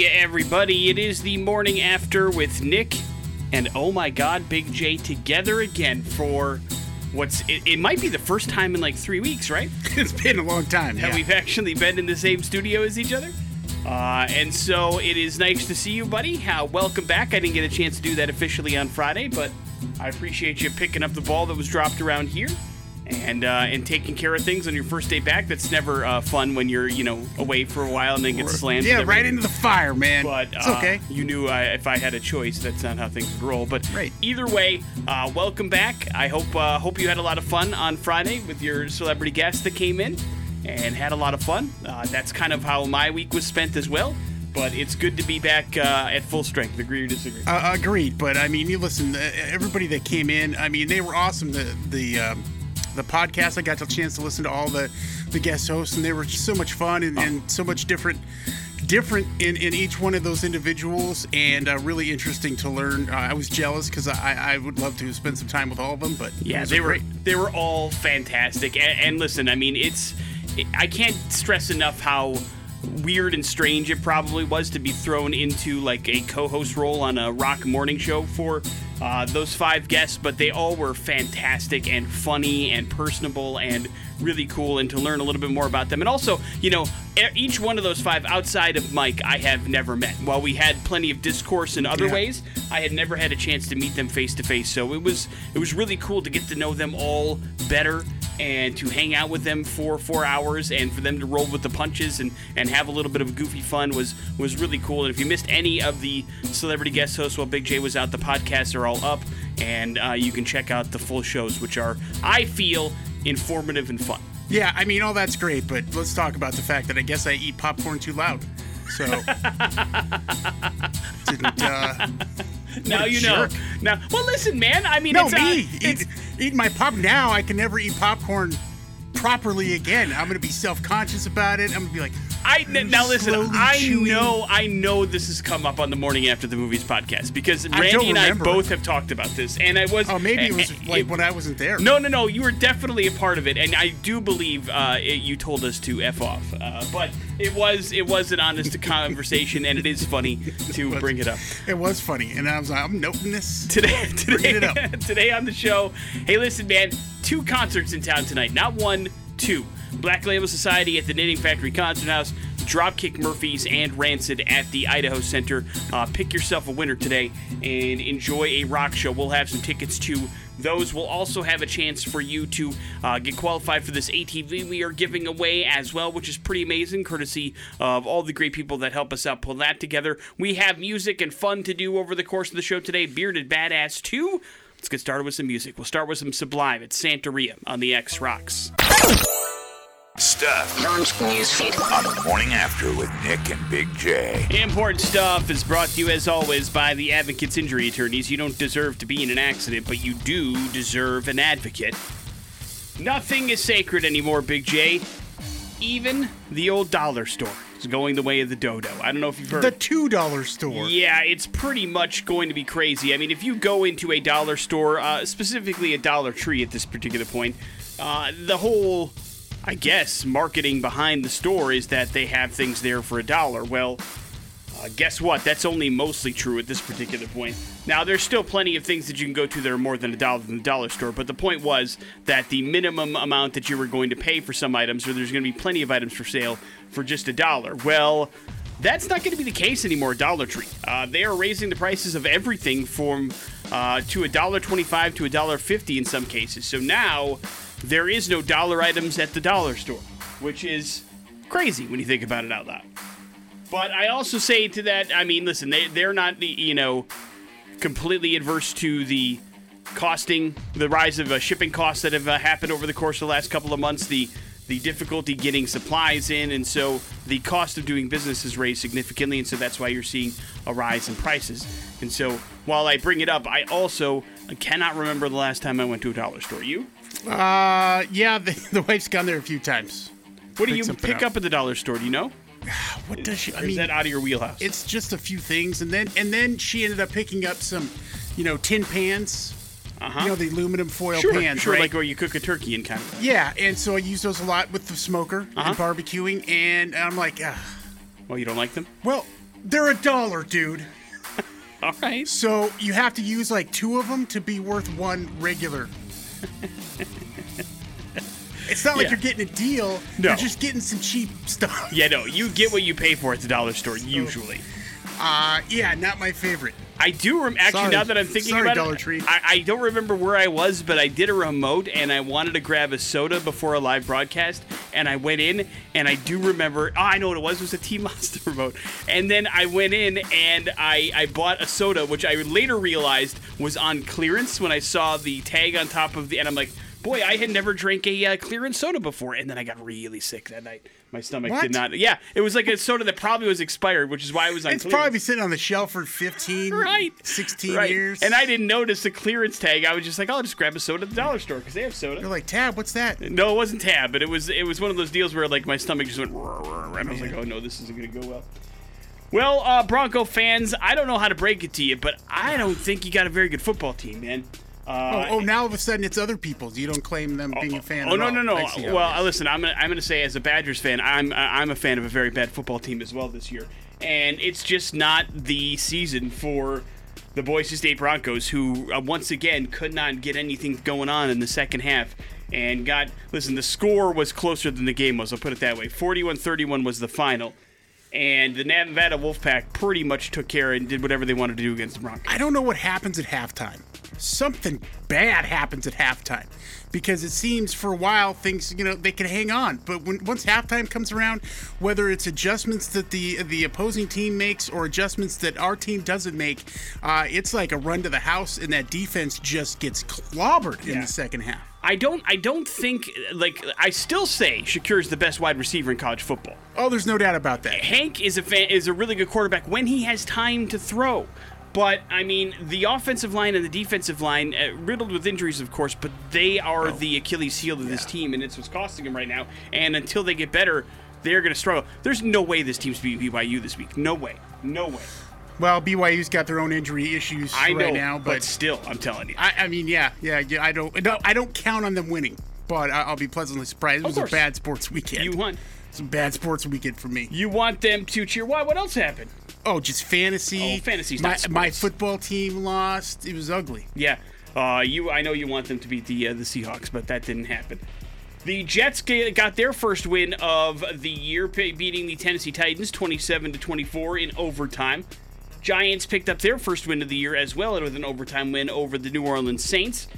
Hey, everybody, it is the morning after with Nick and oh my god, Big J together again for what's it, it might be the first time in like three weeks, right? it's been a long time. That we've actually been in the same studio as each other. Uh, and so it is nice to see you, buddy. Uh, welcome back. I didn't get a chance to do that officially on Friday, but I appreciate you picking up the ball that was dropped around here and uh, and taking care of things on your first day back. That's never uh, fun when you're you know away for a while and then get slammed. yeah, right into the fire, man. But it's uh, okay. You knew I, if I had a choice, that's not how things would roll. But Right. either way, uh, welcome back. I hope uh, hope you had a lot of fun on Friday with your celebrity guest that came in and had a lot of fun. Uh, that's kind of how my week was spent as well. But it's good to be back uh, at full strength. Agree or disagree? Uh, agreed, but I mean, you listen. Uh, everybody that came in, I mean, they were awesome. The the um, the podcast, I got the chance to listen to all the the guest hosts, and they were so much fun and, and so much different different in, in each one of those individuals and uh, really interesting to learn uh, i was jealous because I, I would love to spend some time with all of them but Yeah, they were great. they were all fantastic. And, and listen, I mean, it's I can't stress enough how weird and strange it probably was to be thrown into like a co-host role on a rock morning show for uh, those five guests, but they all were fantastic and funny and personable and really cool, and to learn a little bit more about them. And also, you know, each one of those five outside of Mike, I have never met. While we had plenty of discourse in other Yeah. ways, I had never had a chance to meet them face to face. So it was it was really cool to get to know them all better and to hang out with them for four hours and for them to roll with the punches and, and have a little bit of goofy fun was was really cool. And if you missed any of the celebrity guest hosts while Big J was out, the podcasts are all up and uh, you can check out the full shows, which are I feel informative and fun. yeah i mean all that's great but let's talk about the fact that i guess i eat popcorn too loud so didn't uh now you know. Now, well, listen, man. I mean, No, it's, me. Uh, it's, Eat, eat my pop. Now I can never eat popcorn properly again. I'm gonna be self-conscious about it. I'm gonna be like, I now listen. I chewing. know, I know this has come up on the morning after the movies podcast because I Randy and I both it. have talked about this, and I was. oh, maybe it was like it- when I wasn't there. No, no, no. You were definitely a part of it, and I do believe uh, it, you told us to f off. Uh, but it was it was an honest conversation, and it is funny to bring it up it was funny, and I was like, I'm noting this. today. Today, today on the show. Hey, listen, man. Two concerts in town tonight. Not one, two. Black Label Society at the Knitting Factory Concert House. Dropkick Murphys and Rancid at the Idaho Center. Uh, pick yourself a winner today and enjoy a rock show. We'll have some tickets to those. We'll also have a chance for you to uh, get qualified for this ATV we are giving away as well, which is pretty amazing, courtesy of all the great people that help us out pull that together. We have music and fun to do over the course of the show today. Bearded Badass 2. Let's get started with some music. We'll start with some Sublime at Santeria on the X Rocks. Stuff Launch newsfeed. on the morning after with Nick and Big J. Important stuff is brought to you as always by the Advocates Injury Attorneys. You don't deserve to be in an accident, but you do deserve an advocate. Nothing is sacred anymore, Big J. Even the old dollar store is going the way of the dodo. I don't know if you've heard. The two dollar store. Yeah, it's pretty much going to be crazy. I mean, if you go into a dollar store, uh, specifically a Dollar Tree at this particular point, uh, the whole, I guess, marketing behind the store is that they have things there for a dollar. Well, uh, guess what? That's only mostly true at this particular point. Now, there's still plenty of things that you can go to that are more than a dollar in the dollar store, but the point was that the minimum amount that you were going to pay for some items, or there's going to be plenty of items for sale for just a dollar. Well, that's not going to be the case anymore. Dollar Tree, uh, they are raising the prices of everything from uh, to a dollar twenty-five to a dollar fifty in some cases. So now there is no dollar items at the dollar store, which is crazy when you think about it out loud. But I also say to that, I mean, listen, they, they're not, the you know, completely adverse to the costing, the rise of uh, shipping costs that have uh, happened over the course of the last couple of months, the the difficulty getting supplies in, and so the cost of doing business has raised significantly, and so that's why you're seeing a rise in prices. And so while I bring it up, I also cannot remember the last time I went to a dollar store. You? Uh, yeah. The, the wife's gone there a few times. What do you pick up. up at the dollar store? Do you know? What does she? I Or is mean, that out of your wheelhouse? it's just a few things, and then and then she ended up picking up some, you know, tin pans. Uh-huh. You know, the aluminum foil sure, pans, sure, right? like where you cook a turkey in kind of. yeah, and so I use those a lot with the smoker Uh-huh. and barbecuing, and I'm like, ah, Well, you don't like them? well, They're a dollar, dude. All right. So you have to use like two of them to be worth one regular. it's not like Yeah. you're getting a deal. No. You're just getting some cheap stuff. Yeah, no, you get what you pay for at the dollar store usually. Uh, yeah, not my favorite. I do rem- actually Sorry. now that I'm thinking Sorry, about Dollar it. Tree. I, I don't remember where I was, but I did a remote and I wanted to grab a soda before a live broadcast, and I went in and I do remember. Oh, I know what it was. It was a T Monster remote, and then I went in and I I bought a soda, which I later realized was on clearance when I saw the tag on top of the, and I'm like. Boy, I had never drank a uh, clearance soda before, and then I got really sick that night. My stomach What? did not. Yeah, it was like a soda that probably was expired, which is why it was on. It's probably sitting on the shelf for 15, right 16 right. years. and i didn't notice the clearance tag i was just like i'll just grab a soda at the dollar store because they have soda. You're like, Tab, what's that? no it wasn't tab but it was it was one of those deals where like my stomach just went "Rrr, rrr," and i was like oh no this isn't gonna go well well uh, bronco fans i don't know how to break it to you but i don't think you got a very good football team man Oh, uh, oh, now all of a sudden it's other people's. You don't claim them being a fan. Oh no no no! I Well, listen, I'm gonna, I'm gonna say as a Badgers fan, I'm I'm a fan of a very bad football team as well this year, and it's just not the season for the Boise State Broncos, who uh, once again could not get anything going on in the second half. And got listen, the score was closer than the game was. I'll put it that way. 41-31 was the final, and the Nevada Wolfpack pretty much took care and did whatever they wanted to do against the Broncos. I don't know what happens at halftime. Something bad happens at halftime because it seems for a while things you know they can hang on, but when once halftime comes around, whether it's adjustments that the the opposing team makes or adjustments that our team doesn't make, uh, it's like a run to the house, and that defense just gets clobbered in the second half. I don't I don't think like I still say Shakir's the best wide receiver in college football. Oh, there's no doubt about that. Hank is a fan, is a really good quarterback when he has time to throw. But I mean, the offensive line and the defensive line, uh, riddled with injuries, of course, but they are the Achilles heel of this team, and it's what's costing them right now. And until they get better, they're going to struggle. There's no way this team's beating BYU this week. No way. No way. Well, BYU's got their own injury issues I right know, now, but, but still, I'm telling you. I, I mean, yeah, yeah, yeah. I don't, no, I don't count on them winning, but I, I'll be pleasantly surprised. It was a bad sports weekend. You won. Some bad sports weekend for me. You want them to cheer. Why? What else happened? Oh, just fantasy. Oh, fantasy's my, my football team lost. It was ugly. Yeah, uh, you. I know you want them to beat the uh, the Seahawks, but that didn't happen. The Jets got their first win of the year, beating the Tennessee Titans 27 to 24 in overtime. Giants picked up their first win of the year as well with an overtime win over the New Orleans Saints.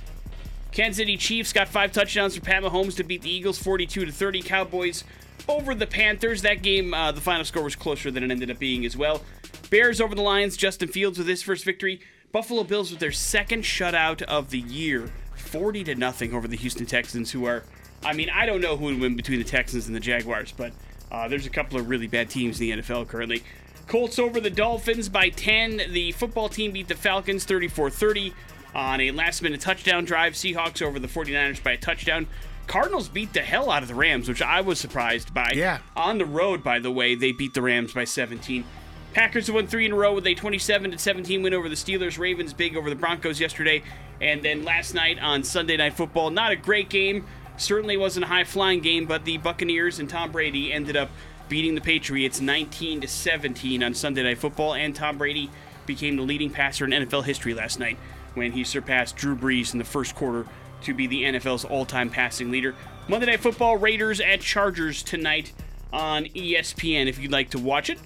Kansas City Chiefs got five touchdowns for Pat Mahomes to beat the Eagles 42 to 30. Cowboys over the Panthers. That game, uh, the final score was closer than it ended up being as well. Bears over the Lions. Justin Fields with his first victory. Buffalo Bills with their second shutout of the year, 40 to nothing over the Houston Texans, who are, I mean, I don't know who would win between the Texans and the Jaguars, but uh, there's a couple of really bad teams in the NFL currently. Colts over the Dolphins by 10. The football team beat the Falcons 34 30 on a last minute touchdown drive. Seahawks over the 49ers by a touchdown. Cardinals beat the hell out of the Rams, which I was surprised by. Yeah. On the road, by the way, they beat the Rams by 17. Packers won three in a row with a 27 to 17 win over the Steelers. Ravens big over the Broncos yesterday, and then last night on Sunday Night Football, not a great game. Certainly wasn't a high flying game, but the Buccaneers and Tom Brady ended up beating the Patriots 19 to 17 on Sunday Night Football, and Tom Brady became the leading passer in NFL history last night when he surpassed Drew Brees in the first quarter to be the NFL's all-time passing leader. Monday Night Football, Raiders at Chargers tonight on ESPN if you'd like to watch it.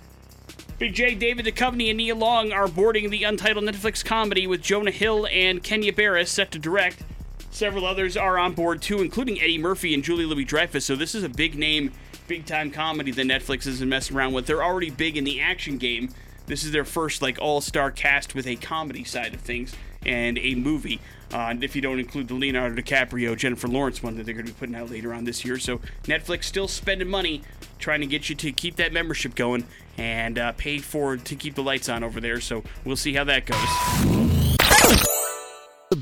Big J, David Duchovny, and Nia Long are boarding the untitled Netflix comedy with Jonah Hill and Kenya Barris set to direct. Several others are on board too, including Eddie Murphy and Julia Louis Dreyfus. So this is a big name, big time comedy that Netflix isn't messing around with. They're already big in the action game. This is their first like all star cast with a comedy side of things and a movie. Uh, if you don't include the Leonardo DiCaprio, Jennifer Lawrence one that they're going to be putting out later on this year. So Netflix still spending money trying to get you to keep that membership going and uh, pay for to keep the lights on over there. So we'll see how that goes.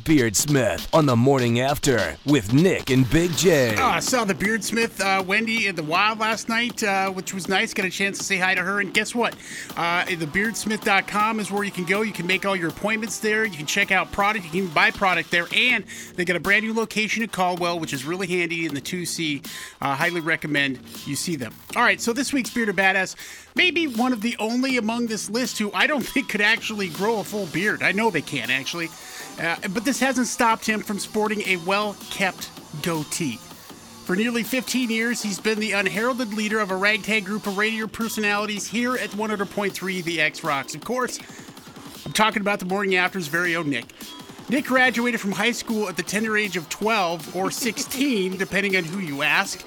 Beardsmith on the morning after with Nick and Big J. Oh, I saw the Beardsmith uh, Wendy in the wild last night, uh, which was nice. Got a chance to say hi to her. And guess what? Uh, thebeardsmith.com is where you can go. You can make all your appointments there. You can check out product. You can buy product there. And they got a brand new location at Caldwell, which is really handy in the 2C. Uh, highly recommend you see them. All right, so this week's Bearded Badass, maybe one of the only among this list who I don't think could actually grow a full beard. I know they can't actually. Uh, but this hasn't stopped him from sporting a well kept goatee. For nearly 15 years, he's been the unheralded leader of a ragtag group of radio personalities here at 100.3 The X Rocks. Of course, I'm talking about the morning after's very own Nick. Nick graduated from high school at the tender age of 12 or 16, depending on who you ask.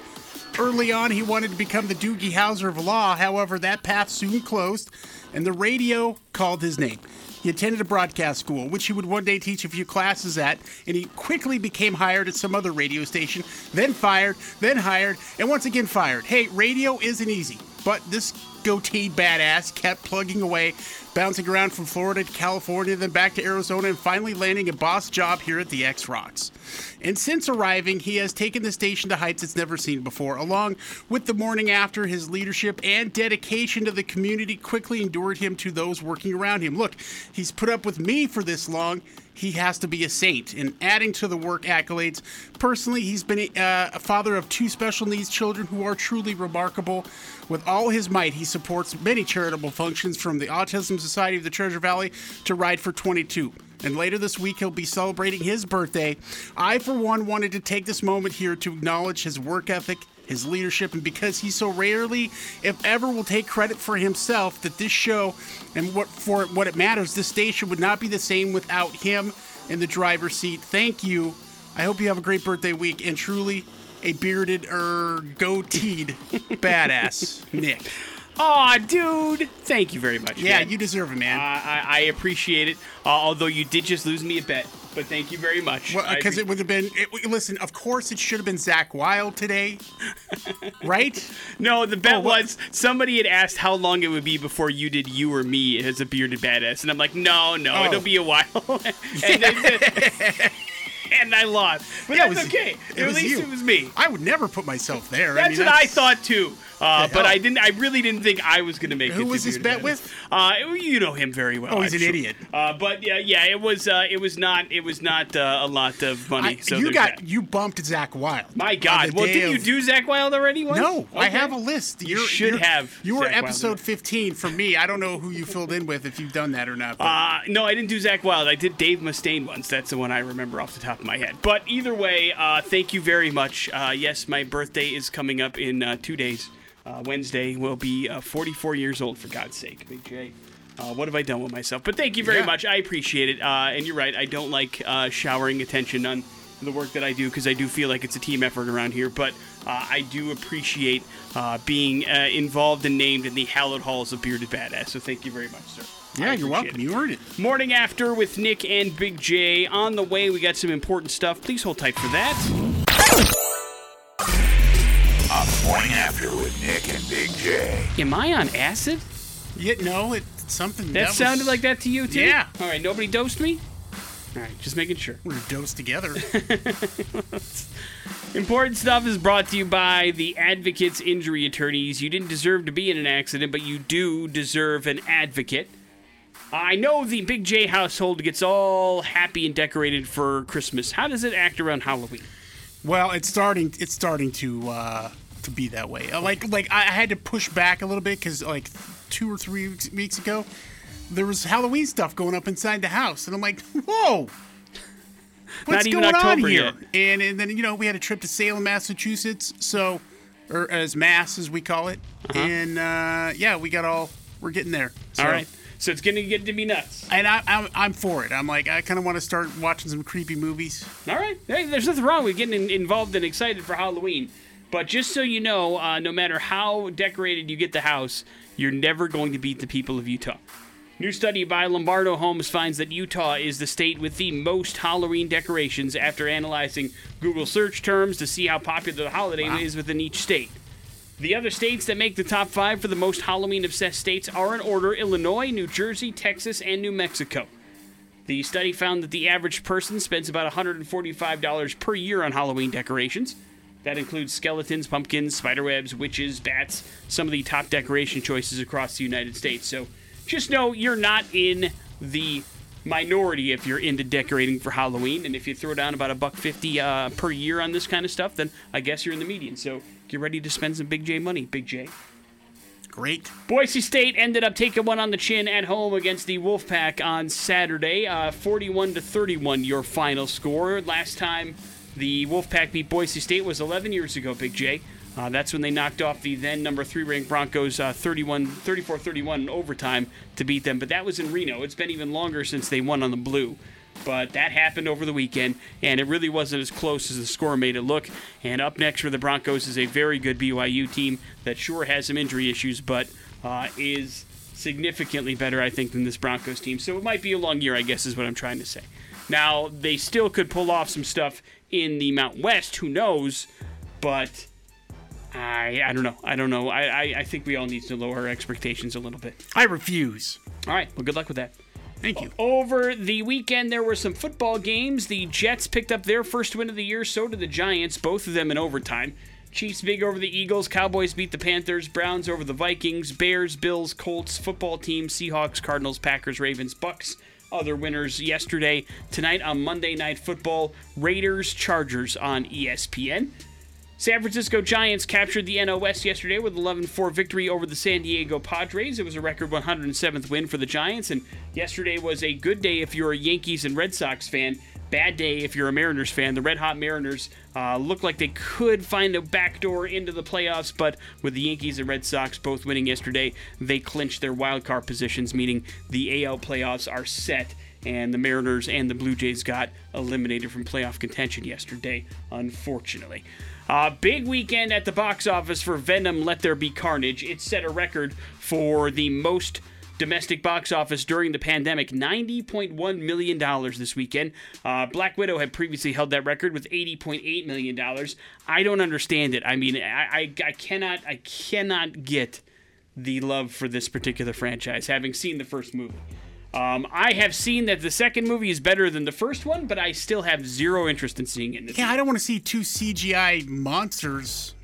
Early on, he wanted to become the Doogie Howser of law. However, that path soon closed, and the radio called his name. He attended a broadcast school, which he would one day teach a few classes at, and he quickly became hired at some other radio station, then fired, then hired, and once again fired. Hey, radio isn't easy, but this goatee badass kept plugging away, bouncing around from Florida to California, then back to Arizona, and finally landing a boss job here at the X Rocks. And since arriving, he has taken the station to heights it's never seen before. Along with the morning after, his leadership and dedication to the community quickly endured him to those working around him. Look, he's put up with me for this long he has to be a saint. And adding to the work accolades, personally, he's been a, uh, a, father of two special needs children who are truly remarkable. With all his might, he supports many charitable functions from the Autism Society of the Treasure Valley to Ride for 22. And later this week, he'll be celebrating his birthday. I, for one, wanted to take this moment here to acknowledge his work ethic his leadership, and because he so rarely, if ever, will take credit for himself, that this show and what for what it matters, this station would not be the same without him in the driver's seat. Thank you. I hope you have a great birthday week, and truly a bearded er goateed badass, Nick. Aw, dude. Thank you very much. Yeah, man. you deserve it, man. Uh, I, I appreciate it. Uh, although you did just lose me a bet, but thank you very much. Because I- it would have been. It, listen, of course, it should have been Zakk Wylde today, right? no, the bet Oh, was somebody had asked how long it would be before you did you or me as a bearded badass, and I'm like, no, no, Oh. it'll be a while. and, then- and I lost, but Yeah, it was- okay. it At was least you. it was me. I would never put myself there. That's I mean, what I thought too. Uh, but? I didn't. I really didn't think I was going to make it. Who was this bet with? Uh, you know him very well. Oh, he's I'm an sure. idiot. Uh, but yeah, yeah, it was. Uh, it was not. It was not uh, a lot of money. I, so you got that. you bumped Zakk Wylde. My God. Well, did you do Zakk Wylde already? Once? No, I have a list. You You're, should you're- have You were Zach episode 15 for me. I don't know who you filled in with if you've done that or not. but- Uh, no, I didn't do Zakk Wylde. I did Dave Mustaine once. That's the one I remember off the top of my head. But either way, uh, thank you very much. Uh, yes, my birthday is coming up in uh, two days. Uh, Wednesday will be uh, 44 years old, for God's sake. Big J. Uh, what have I done with myself? But thank you very Yeah. much. I appreciate it. Uh, and you're right. I don't like uh, showering attention on the work that I do because I do feel like it's a team effort around here. But uh, I do appreciate uh, being uh, involved and named in the hallowed halls of Bearded Badass. So thank you very much, sir. yeah, you're welcome. it. You earned it. Morning after with Nick and Big J on the way. We got some important stuff. Please hold tight for that. Morning after with Nick and Big J. Am I on acid? Yeah, no, it's something That, was- sounded like that to you too. Yeah. All right. Nobody dosed me. All right. Just making sure. we're dosed together. Important stuff is brought to you by the Advocates Injury Attorneys. You didn't deserve to be in an accident, but you do deserve an advocate. I know the Big J household gets all happy and decorated for Christmas. How does it act around Halloween? well, it's starting. It's starting to uh, to be that way. Uh, Like like I had to push back a little bit because like two or three weeks, weeks ago, there was Halloween stuff going up inside the house, and I'm like, whoa. What's Not even going on here? yet. And and then you know we had a trip to Salem, Massachusetts, so or as Mass as we call it, and uh, yeah, we got all we're getting there. So, Uh-huh. All right. So it's to get to be nuts. and I, I'm I'm for it. I'm like I kind of want to start watching some creepy movies. All right. Hey, there's nothing wrong with getting in- involved and excited for Halloween. But just so you know, uh, no matter how decorated you get the house, you're never going to beat the people of Utah. New study by Lombardo Homes finds that Utah is the state with the most Halloween decorations after analyzing Google search terms to see how popular the holiday is within each state. The other states that make the top five for the most Halloween obsessed states are in order Illinois, New Jersey, Texas, and New Mexico. The study found that the average person spends about $145 per year on Halloween decorations. That includes skeletons, pumpkins, spiderwebs, witches, bats, some of the top decoration choices across the United States. So just know you're not in the minority if you're into decorating for Halloween. And if you throw down about a buck fifty uh, per year on this kind of stuff, then I guess you're in the median. So get ready to spend some Big J money, Big J. Great. Boise State ended up taking one on the chin at home against the Wolfpack on Saturday. Uh, 41 to 31, your final score. Last time the Wolfpack beat Boise State was 11 years ago, Big J. Uh, that's when they knocked off the then number three ranked Broncos uh, 31, 34 31 in overtime to beat them. But that was in Reno. It's been even longer since they won on the blue. But that happened over the weekend, and it really wasn't as close as the score made it look. And up next for the Broncos is a very good BYU team that sure has some injury issues, but uh, is significantly better, I think, than this Broncos team. So it might be a long year, I guess, is what I'm trying to say. Now, they still could pull off some stuff in the Mountain West, who knows? But I I don't know. I don't know. I, I, I think we all need to lower our expectations a little bit. I refuse. All right. Well, good luck with that. Thank you. Over the weekend, there were some football games. The Jets picked up their first win of the year. So did the Giants, both of them in overtime. Chiefs big over the Eagles. Cowboys beat the Panthers. Browns over the Vikings. Bears, Bills, Colts, football team, Seahawks, Cardinals, Packers, Ravens, Bucks. Other winners yesterday. Tonight on Monday Night Football, Raiders, Chargers on ESPN. San Francisco Giants captured the NL West yesterday with 11-4 victory over the San Diego Padres. It was a record 107th win for the Giants, and yesterday was a good day if you're a Yankees and Red Sox fan. Bad day if you're a Mariners fan. The Red Hot Mariners uh, looked like they could find a backdoor into the playoffs, but with the Yankees and Red Sox both winning yesterday, they clinched their wild card positions, meaning the AL playoffs are set and the Mariners and the Blue Jays got eliminated from playoff contention yesterday, unfortunately. Uh, big weekend at the box office for Venom Let There Be Carnage. It set a record for the most domestic box office during the pandemic $90.1 million this weekend. Uh, Black Widow had previously held that record with $80.8 million. I don't understand it. I mean, I, I, I cannot I cannot get the love for this particular franchise, having seen the first movie. Um, I have seen that the second movie is better than the first one, but I still have zero interest in seeing it. In Yeah, I don't want to see two CGI monsters.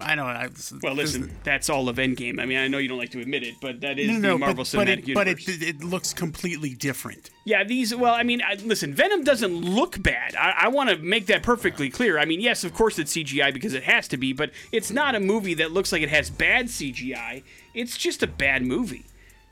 I know. I, Well, listen, that's all of Endgame. I mean, I know you don't like to admit it, but that is No, the Marvel but, but, Cinematic it, but it, it looks completely different. yeah, these. Well, I mean, I, listen, Venom doesn't look bad. I, I want to make that perfectly clear. I mean, yes, of course it's CGI because it has to be, but it's not a movie that looks like it has bad CGI. It's just a bad movie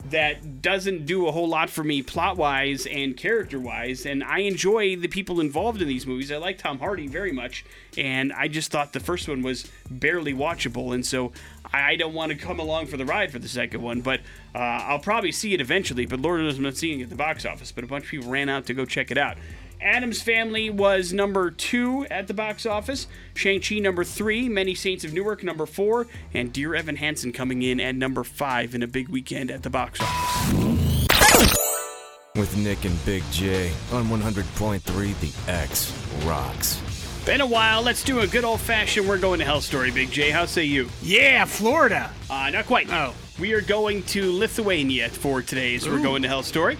that doesn't do a whole lot for me plot wise and character wise. And I enjoy the people involved in these movies. I like Tom Hardy very much, and I just thought the first one was barely watchable, and so I don't want to come along for the ride for the second one. But uh, I'll probably see it eventually. But Lord knows I'm not seeing it at the box office. But a bunch of people ran out to go check it out. Addams Family was number two at the box office. Shang-Chi number three. Many Saints of Newark number four. And Dear Evan Hansen coming in at number five in a big weekend at the box office. With Nick and Big J on 100.3 The X Rocks. Been a while. Let's do a good old-fashioned We're Going to Hell story, Big J. How say you? Yeah, Florida. Uh, not quite. Oh. We are going to Lithuania for today's We're Going to Hell story.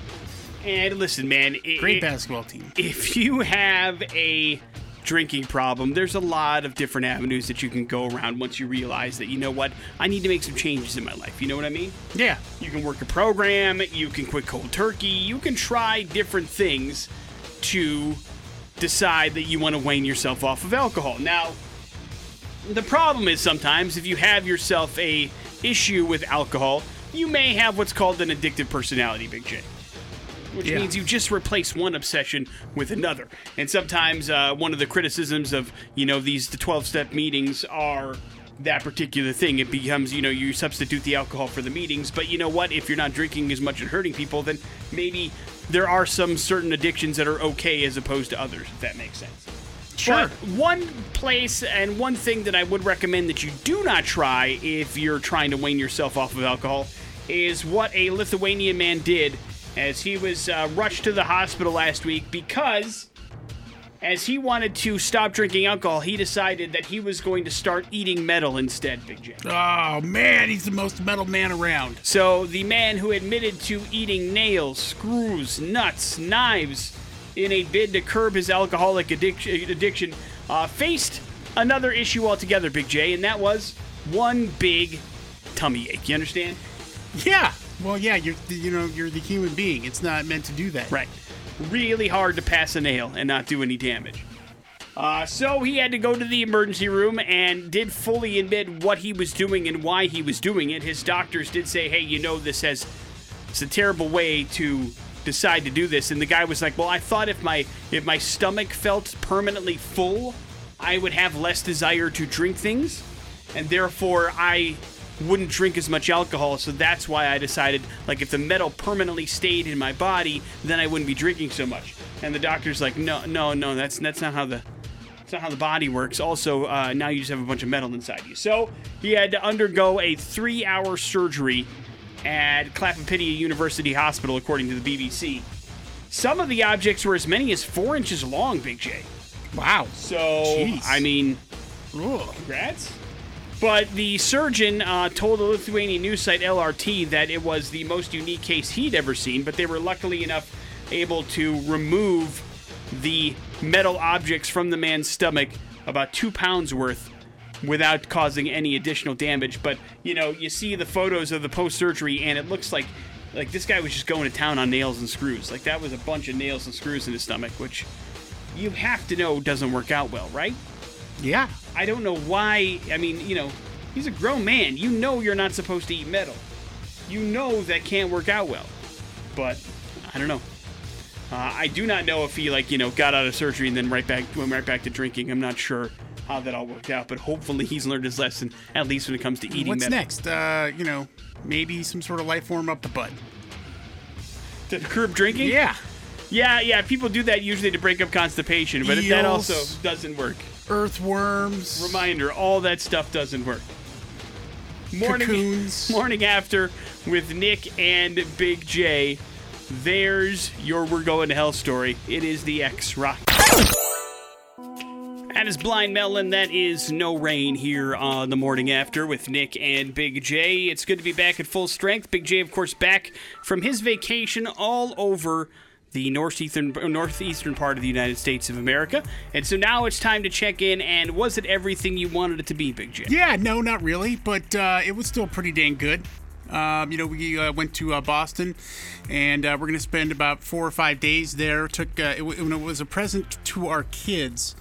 And listen, man. Great i- basketball team. if you have a drinking problem, there's a lot of different avenues that you can go around once you realize that, you know what, I need to make some changes in my life. You know what I mean? Yeah. You can work a program, you can quit cold turkey, you can try different things to decide that you want to wane yourself off of alcohol. Now, the problem is sometimes if you have yourself a issue with alcohol, you may have what's called an addictive personality, Big J which Yeah. means you just replace one obsession with another. And sometimes uh, one of the criticisms of you know these the twelve step meetings are that particular thing. It becomes you know you substitute the alcohol for the meetings, but you know what? If you're not drinking as much and hurting people, then maybe there are some certain addictions that are okay as opposed to others. If that makes sense. Sure. But one place and one thing that I would recommend that you do not try if you're trying to wane yourself off of alcohol is what a Lithuanian man did as he was uh, rushed to the hospital last week because as he wanted to stop drinking alcohol, he decided that he was going to start eating metal instead, Big J. Oh man, he's the most metal man around. So the man who admitted to eating nails, screws, nuts, knives in a bid to curb his alcoholic addic- addiction uh, faced another issue altogether, Big J, and that was one big tummy ache. You understand? Yeah. Well, yeah, you're you know you're the human being. It's not meant to do that. Right. Really hard to pass a nail and not do any damage. Uh, so he had to go to the emergency room and did fully admit what he was doing and why he was doing it. His doctors did say, "Hey, you know this has it's a terrible way to decide to do this." And the guy was like, "Well, I thought if my if my stomach felt permanently full, I would have less desire to drink things, and therefore I wouldn't drink as much alcohol. So that's why I decided, like, if the metal permanently stayed in my body, then I wouldn't be drinking so much." And the doctor's like, "No, no, no, that's that's not how the that's not how the body works. Also, uh, now you just have a bunch of metal inside you. So he had to undergo a three-hour surgery at Klaipeda University Hospital, according to the BBC. Some of the objects were as many as four inches long, Big J. Wow. So Jeez. I mean, congrats. But the surgeon uh, told the Lithuanian news site LRT that it was the most unique case he'd ever seen, but they were luckily enough able to remove the metal objects from the man's stomach, about two pounds worth, without causing any additional damage. But you know, you see the photos of the post-surgery, and it looks like like this guy was just going to town on nails and screws. Like that was a bunch of nails and screws in his stomach, which you have to know doesn't work out well, right? Yeah. I don't know why. I mean, you know, he's a grown man. You know you're not supposed to eat metal. You know that can't work out well. But I don't know. Uh, I do not know if he like you know got out of surgery and then right back went right back to drinking. I'm not sure how that all worked out, but hopefully he's learned his lesson at least when it comes to eating What's metal. next? Uh, you know, maybe some sort of life form up the butt. To curb drinking? Yeah. Yeah, yeah. People do that usually to break up constipation, but that also doesn't work. Earthworms. Reminder: all that stuff doesn't work. Morning, Cocoons. morning after with Nick and Big J. There's your "We're Going to Hell" story. It is the X Rock. That is Blind Melon. That is No Rain here on the morning after with Nick and Big J. It's good to be back at full strength. Big J, of course, back from his vacation all over the northeastern northeastern part of the United States of America. And so now it's time to check in. And was it everything you wanted it to be, Big Jim? Yeah, no, not really, but uh, it was still pretty dang good. Um, you know, we uh, went to uh, Boston, and uh, we're going to spend about four or five days there. Took uh, it, it was a present to our kids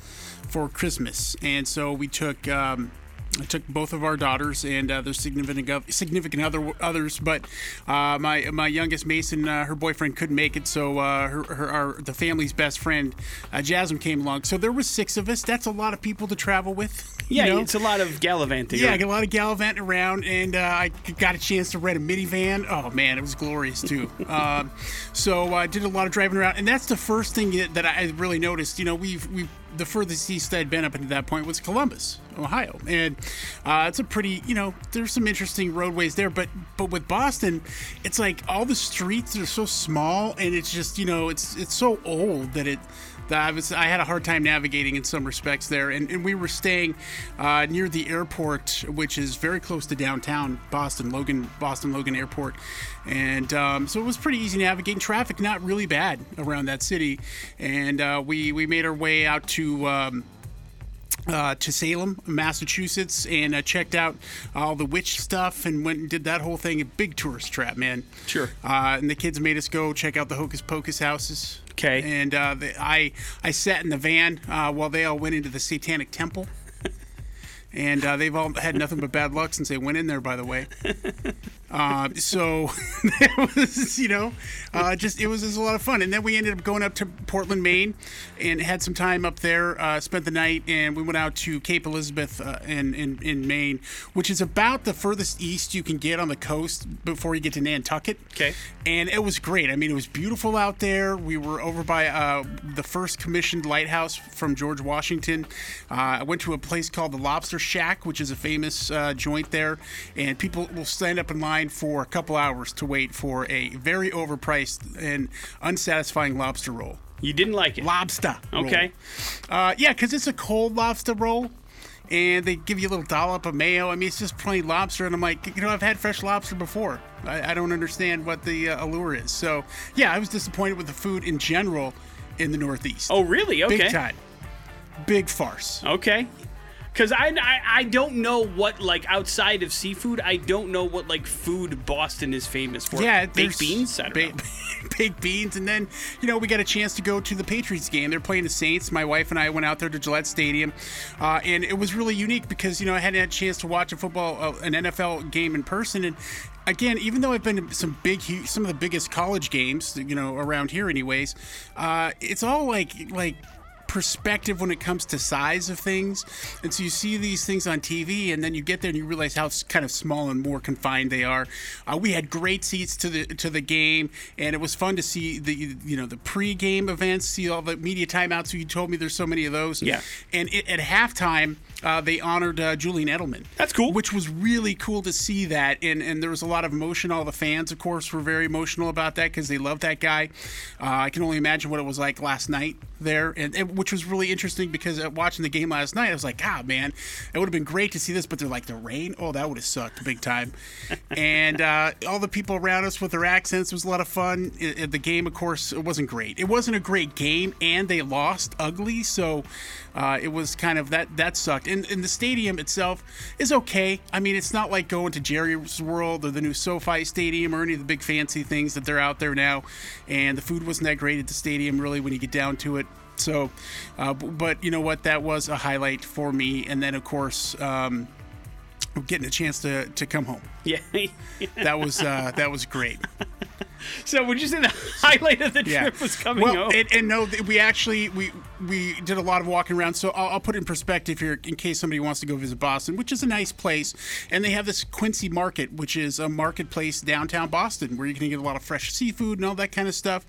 for Christmas, and so we took. Um, I took both of our daughters and uh, their significant significant other others, but uh, my my youngest Mason, uh, her boyfriend couldn't make it, so uh, her, her our, the family's best friend, uh, Jasmine, came along. So there was six of us. That's a lot of people to travel with. you Yeah, know? it's a lot of gallivanting. Yeah, I got a lot of gallivanting around, and uh, I got a chance to rent a minivan. Oh man, it was glorious too. um, so I did a lot of driving around, and that's the first thing that- I really noticed. You know, we've we the furthest east I'd been up until that point was Columbus, Ohio, and uh, it's a pretty you know there's some interesting roadways there, but but with Boston, it's like all the streets are so small, and it's just you know it's it's so old that it I was I had a hard time navigating in some respects there, and, and we were staying uh, near the airport, which is very close to downtown Boston, Logan Boston Logan Airport, and um, so it was pretty easy navigating. Traffic not really bad around that city, and uh, we we made our way out to. Um, uh, to Salem, Massachusetts, and uh, checked out all the witch stuff and went and did that whole thing. A big tourist trap, man. Sure. Uh, and the kids made us go check out the Hocus Pocus houses. 'Kay. And uh, the, I I sat in the van uh, while they all went into the Satanic Temple. And uh, they've all had nothing but bad luck since they went in there, by the way. Uh, so it was, you know, uh, just it was, a lot of fun. And then we ended up going up to Portland, Maine, and had some time up there. Uh, spent the night, and we went out to Cape Elizabeth uh, in, in in Maine, which is about the furthest east you can get on the coast before you get to Nantucket. Okay. And it was great. I mean, it was beautiful out there. We were over by uh, the first commissioned lighthouse from George Washington. Uh, I went to a place called the Lobster Shack, which is a famous uh, joint there, and people will stand up in line for a couple hours to wait for a very overpriced and unsatisfying lobster roll. You didn't like it. Lobster. Okay. Uh, yeah, because it's a cold lobster roll, and they give you a little dollop of mayo. I mean, it's just plain lobster, and I'm like, you know, I've had fresh lobster before. I, I don't understand what the uh, allure is. So, yeah, I was disappointed with the food in general in the Northeast. Oh, really? Okay. big time, big farce. Okay. Because I, I I don't know what like outside of seafood I don't know what like food Boston is famous for. Yeah, baked beans. I don't ba- know. baked beans, and then you know we got a chance to go to the Patriots game. They're playing the Saints. My wife and I went out there to Gillette Stadium, uh, and it was really unique because you know I hadn't had a chance to watch a football, uh, an NFL game in person, and again, even though I've been to some big, some of the biggest college games, you know, around here, anyways, uh, it's all like like perspective when it comes to size of things. And so you see these things on TV, and then you get there and you realize how kind of small and more confined they are. Uh, we had great seats to the to the game, and it was fun to see the you know the pre-game events, see all the media timeouts. You told me there's so many of those. Yeah. And it, at halftime. Uh, they honored uh, Julian Edelman. That's cool. Which was really cool to see that, and and there was a lot of emotion. All the fans, of course, were very emotional about that because they love that guy. Uh, I can only imagine what it was like last night there, and, and which was really interesting because uh, watching the game last night, I was like, God, man, it would have been great to see this, but they're like the rain. Oh, that would have sucked big time. and uh, all the people around us with their accents was a lot of fun. I- I- the game, of course, it wasn't great. It wasn't a great game, and they lost ugly, so uh, it was kind of that that sucked. And, and the stadium itself is okay. I mean, it's not like going to Jerry's World or the new SoFi Stadium or any of the big fancy things that they're out there now. And the food wasn't that great at the stadium, really, when you get down to it. So, uh, but you know what? That was a highlight for me. And then, of course, um, getting a chance to, to come home. Yeah. That was uh, that was great. so would you say the highlight of the trip was coming well, home? And, and no, we actually we we did a lot of walking around. So I'll, I'll put it in perspective here in case somebody wants to go visit Boston, which is a nice place. And they have this Quincy Market, which is a marketplace downtown Boston where you can get a lot of fresh seafood and all that kind of stuff.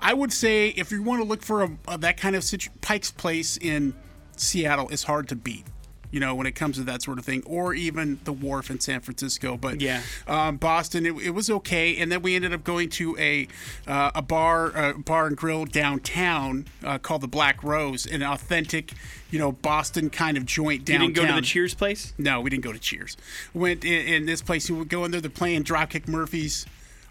I would say if you want to look for a, a, that kind of situ- Pike's Place in Seattle, is hard to beat. You know, when it comes to that sort of thing, or even the wharf in San Francisco. But Yeah. um, Boston, it, it was okay, and then we ended up going to a uh, a bar uh, bar and grill downtown uh, called the Black Rose, an authentic, you know, Boston kind of joint you downtown. didn't go to the Cheers place? No, we didn't go to Cheers. Went in, in this place. You would go in there. They're playing Dropkick Murphys.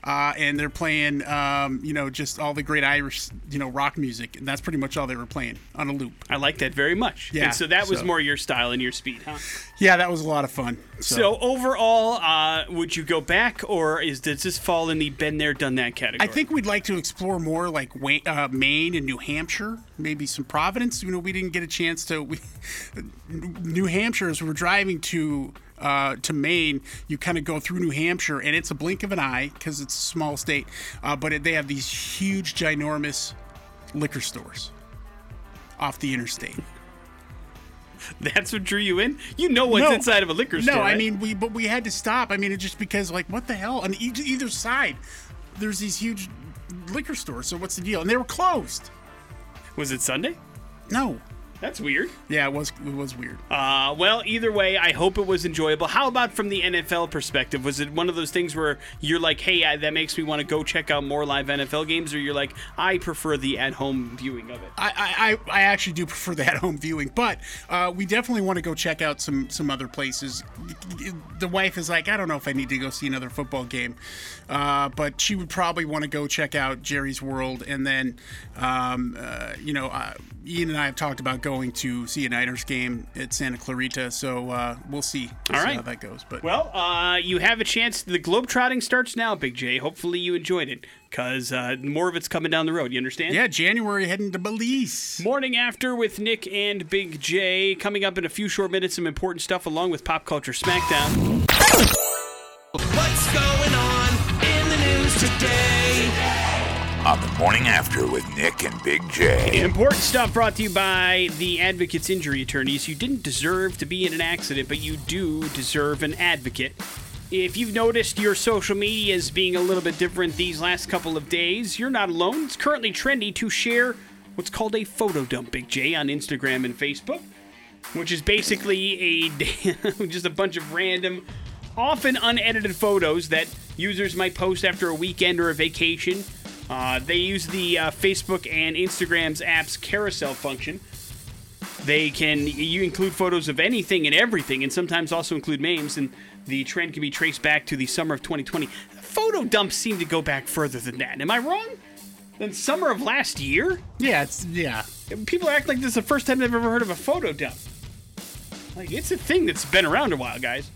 Uh, and they're playing, um, you know, just all the great Irish, you know, rock music, and that's pretty much all they were playing on a loop. I like that very much. Yeah, And so that was so- more your style and your speed, huh? Yeah, that was a lot of fun. So overall, uh, would you go back, or is does this fall in the been there, done that category? I think we'd like to explore more like uh, Maine and New Hampshire, maybe some Providence. You know, we didn't get a chance to. We, New Hampshire, as we're driving to uh, to Maine, you kind of go through New Hampshire, and it's a blink of an eye because it's a small state. Uh, but it, they have these huge, ginormous liquor stores off the interstate. That's what drew you in. You know what's No. inside of a liquor store. No, I right? mean we, but we had to stop. I mean, it just because like what the hell? On each, either side, there's these huge liquor stores. So what's the deal? And they were closed. was it Sunday? No. That's weird. Yeah, it was it was weird. Uh, well, either way, I hope it was enjoyable. How about from the NFL perspective? Was it one of those things where you're like, hey, I, that makes me want to go check out more live NFL games, or you're like, I prefer the at home viewing of it? I, I, I- I actually do prefer the at-home viewing, but uh, we definitely want to go check out some some other places. The wife is like, I don't know if I need to go see another football game, uh, but she would probably want to go check out Jerry's World, and then, um, uh, you know, uh, Ian and I have talked about going to see a Niners game at Santa Clarita, so uh, we'll see, we'll All see right. how that goes. But Well, uh, you have a chance. The globetrotting starts now, Big J. Hopefully, you enjoyed it, because uh, more of it's coming down the road. You understand? yeah, January heading to Belize. Morning after with Nick and Big J. Coming up in a few short minutes, some important stuff along with Pop Culture Smackdown. What's going on in the news today? On the morning after with Nick and Big J. Important stuff brought to you by the Advocates Injury Attorneys. You didn't deserve to be in an accident, but you do deserve an advocate. If you've noticed your social media is being a little bit different these last couple of days, you're not alone. It's currently trendy to share what's called a photo dump, Big J, on Instagram and Facebook, which is basically a just a bunch of random, often unedited photos that users might post after a weekend or a vacation Uh, they use the uh, Facebook and Instagram's apps carousel function. They can you include photos of anything and everything, and sometimes also include memes. And the trend can be traced back to the summer of 2020. Photo dumps seem to go back further than that. Am I wrong? Than summer of last year? Yeah, it's yeah. People act like this is the first time they've ever heard of a photo dump. Like it's a thing that's been around a while, guys.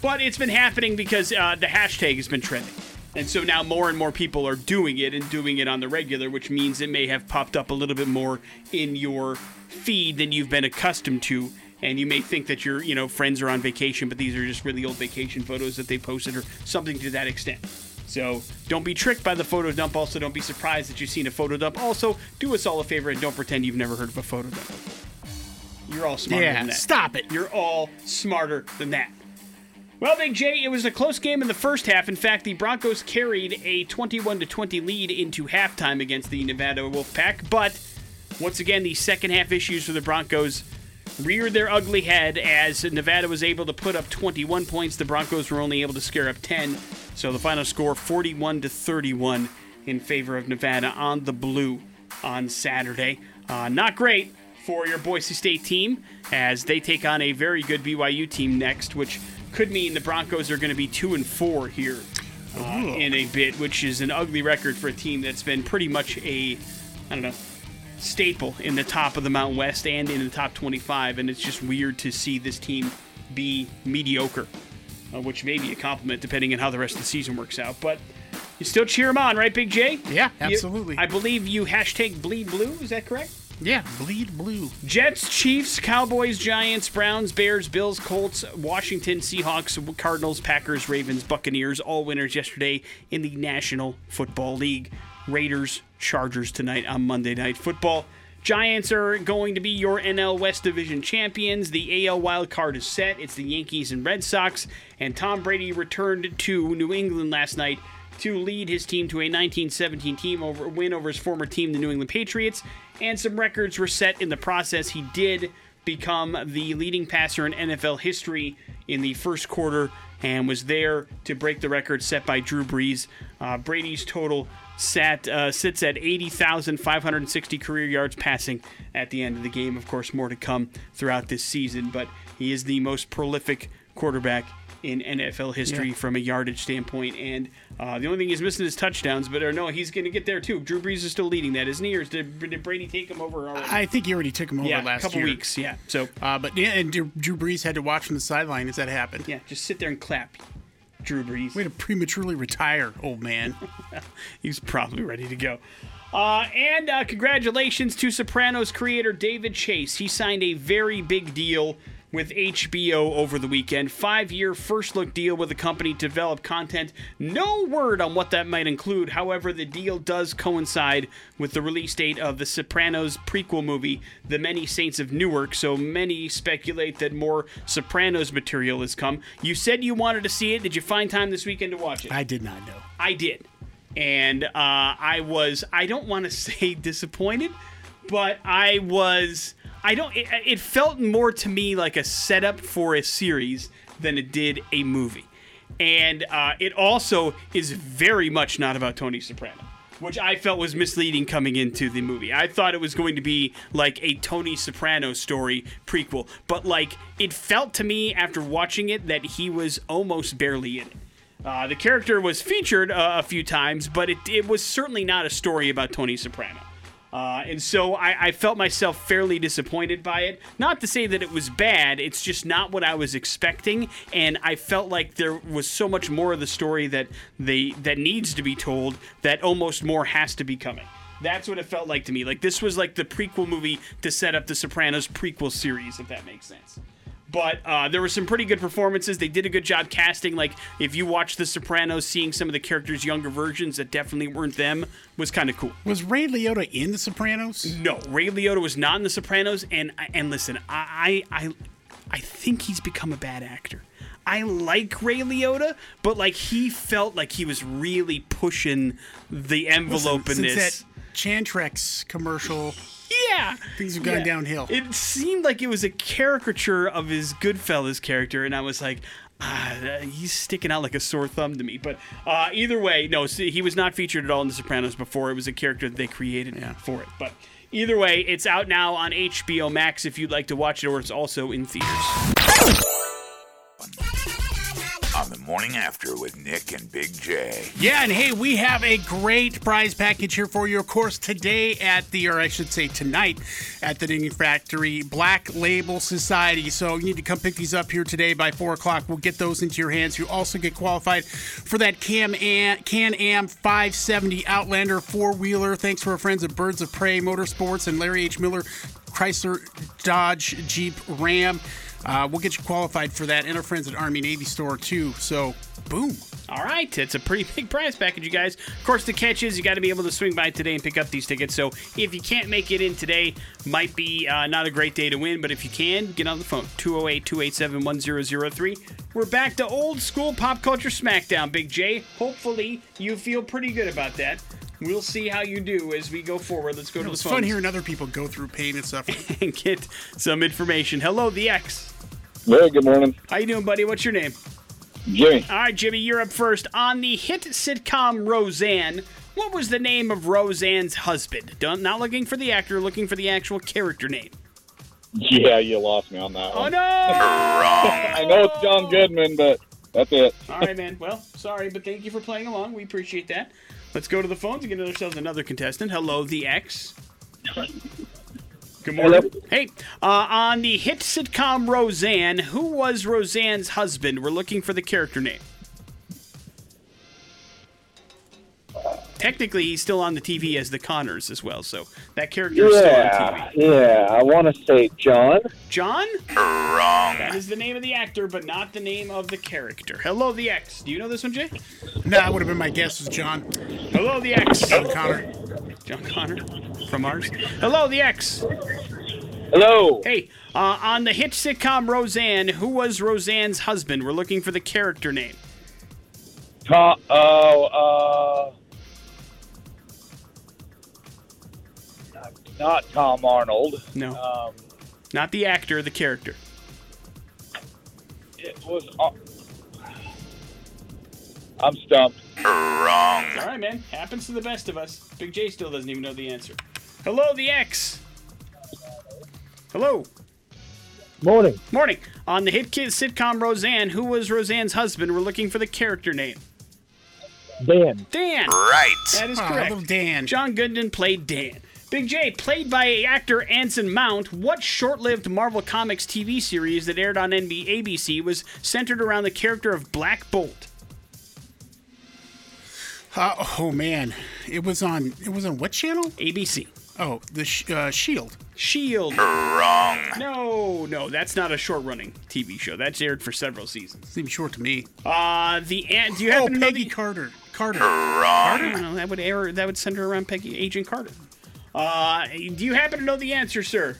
But it's been happening because uh, the hashtag has been trending. And so now more and more people are doing it and doing it on the regular, which means it may have popped up a little bit more in your feed than you've been accustomed to. And you may think that your, you know, friends are on vacation, but these are just really old vacation photos that they posted or something to that extent. So don't be tricked by the photo dump. Also, don't be surprised that you've seen a photo dump. Also, do us all a favor and don't pretend you've never heard of a photo dump. You're all smarter Yeah, than that. stop it. You're all smarter than that. Well, Big J, it was a close game in the first half. In fact, the Broncos carried a 21 to 20 lead into halftime against the Nevada Wolfpack. But once again, the second half issues for the Broncos reared their ugly head as Nevada was able to put up 21 points. The Broncos were only able to scare up 10. So the final score 41 to 31 in favor of Nevada on the blue on Saturday. Uh, not great for your Boise State team as they take on a very good BYU team next, which could mean the Broncos are going to be two and four here uh, in a bit, which is an ugly record for a team that's been pretty much a, I don't know, staple in the top of the Mountain West and in the top 25. And it's just weird to see this team be mediocre, uh, which may be a compliment depending on how the rest of the season works out. But you still cheer them on, right, Big J? Yeah, You- absolutely. I believe you hashtag bleed blue. Is that correct? Yeah, bleed blue. Jets, Chiefs, Cowboys, Giants, Browns, Bears, Bills, Colts, Washington, Seahawks, Cardinals, Packers, Ravens, Buccaneers, all winners yesterday in the National Football League. Raiders, Chargers tonight on Monday Night Football. Giants are going to be your NL West Division champions. The AL wild card is set. It's the Yankees and Red Sox. And Tom Brady returned to New England last night to lead his team to a 1917 team over win over his former team, the New England Patriots, and some records were set in the process. He did become the leading passer in NFL history in the first quarter and was there to break the record set by Drew Brees. Uh, Brady's total sat uh, sits at 80,560 career yards passing at the end of the game. Of course, more to come throughout this season, but he is the most prolific quarterback in NFL history Yeah. from a yardage standpoint. And uh, the only thing he's missing is touchdowns, but or no, he's going to get there too. Drew Brees is still leading that, isn't he? Or did, did Brady take him over already? I think he already took him over yeah, last couple year. weeks. Yeah. So Uh, but yeah, and Drew Drew Brees had to watch from the sideline as that happened. yeah, just sit there and clap, Drew Brees. Way to prematurely retire, old man. He's probably ready to go. Uh, and uh, congratulations to Sopranos creator David Chase. He signed a very big deal with HBO over the weekend. Five year first look deal with the company to develop content. No word on what that might include. However, the deal does coincide with the release date of the Sopranos prequel movie, The Many Saints of Newark. So many speculate that more Sopranos material has come. You said you wanted to see it. Did you find time this weekend to watch it? I did not know. I did. And uh, I was, I don't want to say disappointed, but I was, I don't, it, it felt more to me like a setup for a series than it did a movie. And uh, it also is very much not about Tony Soprano. Which I felt was misleading coming into the movie. I thought it was going to be like a Tony Soprano story prequel, but like it felt to me after watching it that he was almost barely in it. Uh, the character was featured uh, a few times, but it, it was certainly not a story about Tony Soprano. Uh, and so I, I felt myself fairly disappointed by it. Not to say that it was bad, it's just not what I was expecting. And I felt like there was so much more of the story that they that needs to be told that almost more has to be coming. That's what it felt like to me. Like this was like the prequel movie to set up the Sopranos prequel series, if that makes sense. But uh, there were some pretty good performances. They did a good job casting. Like if you watch The Sopranos, seeing some of the characters' younger versions that definitely weren't them was kind of cool. Was Ray Liotta in The Sopranos? No, Ray Liotta was not in The Sopranos, and and listen, I I I think he's become a bad actor. I like Ray Liotta, but like he felt like he was really pushing the envelope Listen, in this. that Chantix commercial. yeah. Things have gone Yeah. downhill. It seemed like it was a caricature of his Goodfellas character, and I was like, ah, he's sticking out like a sore thumb to me. But uh, either way, no, see, he was not featured at all in The Sopranos before. It was a character that they created for it. But either way, it's out now on HBO Max if you'd like to watch it, or it's also in theaters. Morning after with Nick and Big J. Yeah, and hey, we have a great prize package here for you. Of course, today at the, or I should say tonight, at the Knitting Factory Black Label Society. So you need to come pick these up here today by 4 o'clock. We'll get those into your hands. You also get qualified for that Cam Am, Can Am 570 Outlander four wheeler. Thanks to our friends at Birds of Prey Motorsports and Larry H. Miller Chrysler Dodge Jeep Ram. Uh, we'll get you qualified for that and our friends at Army Navy Store too. So, boom. All right, it's a pretty big prize package, you guys. Of course, the catch is you got to be able to swing by today and pick up these tickets. So if you can't make it in today, might be uh, not a great day to win, but if you can, get on the phone 208 287 1003. We're back to old school pop culture smackdown, Big J. Hopefully, you feel pretty good about that. We'll see how you do as we go forward. Let's go to the phone. It's the fun hearing other people go through pain and suffering. and get some information. Hello, the X. Hey, good morning, How you doing, buddy? What's your name? Jimmy. All right, Jimmy, you're up first. On the hit sitcom Roseanne, what was the name of Roseanne's husband? Don't, not looking for the actor, looking for the actual character name. Yeah, you lost me on that Oh, one. no! I know it's John Goodman, but that's it. All right, man. Well, sorry, but thank you for playing along. We appreciate that. Let's go to the phones and get ourselves another contestant. Hello, the X. Good morning. Hey, uh, on the hit sitcom Roseanne, who was Roseanne's husband? We're looking for the character name. Technically, he's still on the TV as the Connors as well, so that character is still on Yeah, TV. yeah. I want to say John. John? Wrong. That is the name of the actor, but not the name of the character. Hello, the X. Do you know this one, Jay? nah, that would have been my guess was John Hello, the X. John Connor. John Connor from Mars. Hello, the X. Hello. Hey, uh, on the hit sitcom Roseanne, who was Roseanne's husband? We're looking for the character name. Tom. Oh, uh, not Tom Arnold. No, Um, not the actor, the character. it was. Uh, I'm stumped. Wrong. All right, man. Happens to the best of us. Big J still doesn't even know the answer. Hello, the X. Hello. Morning. Morning. On the hit kid sitcom Roseanne, who was Roseanne's husband? We're looking for the character name. Dan. Dan. Right. That is correct. little Dan. John Goodman played Dan. Big J, played by actor Anson Mount, what short lived Marvel Comics TV series that aired on NB- ABC was centered around the character of Black Bolt? Uh, oh man, it was on. It was on what channel? ABC. Oh, the sh- uh, Shield. Shield. Wrong. No, no, that's not a short running TV show. That's aired for several seasons. Seems short to me. Uh, the an- do you Oh, to Peggy the- Carter. Carter. I don't know, that would air that would center around Peggy Agent Carter. Uh, do you happen to know the answer, sir?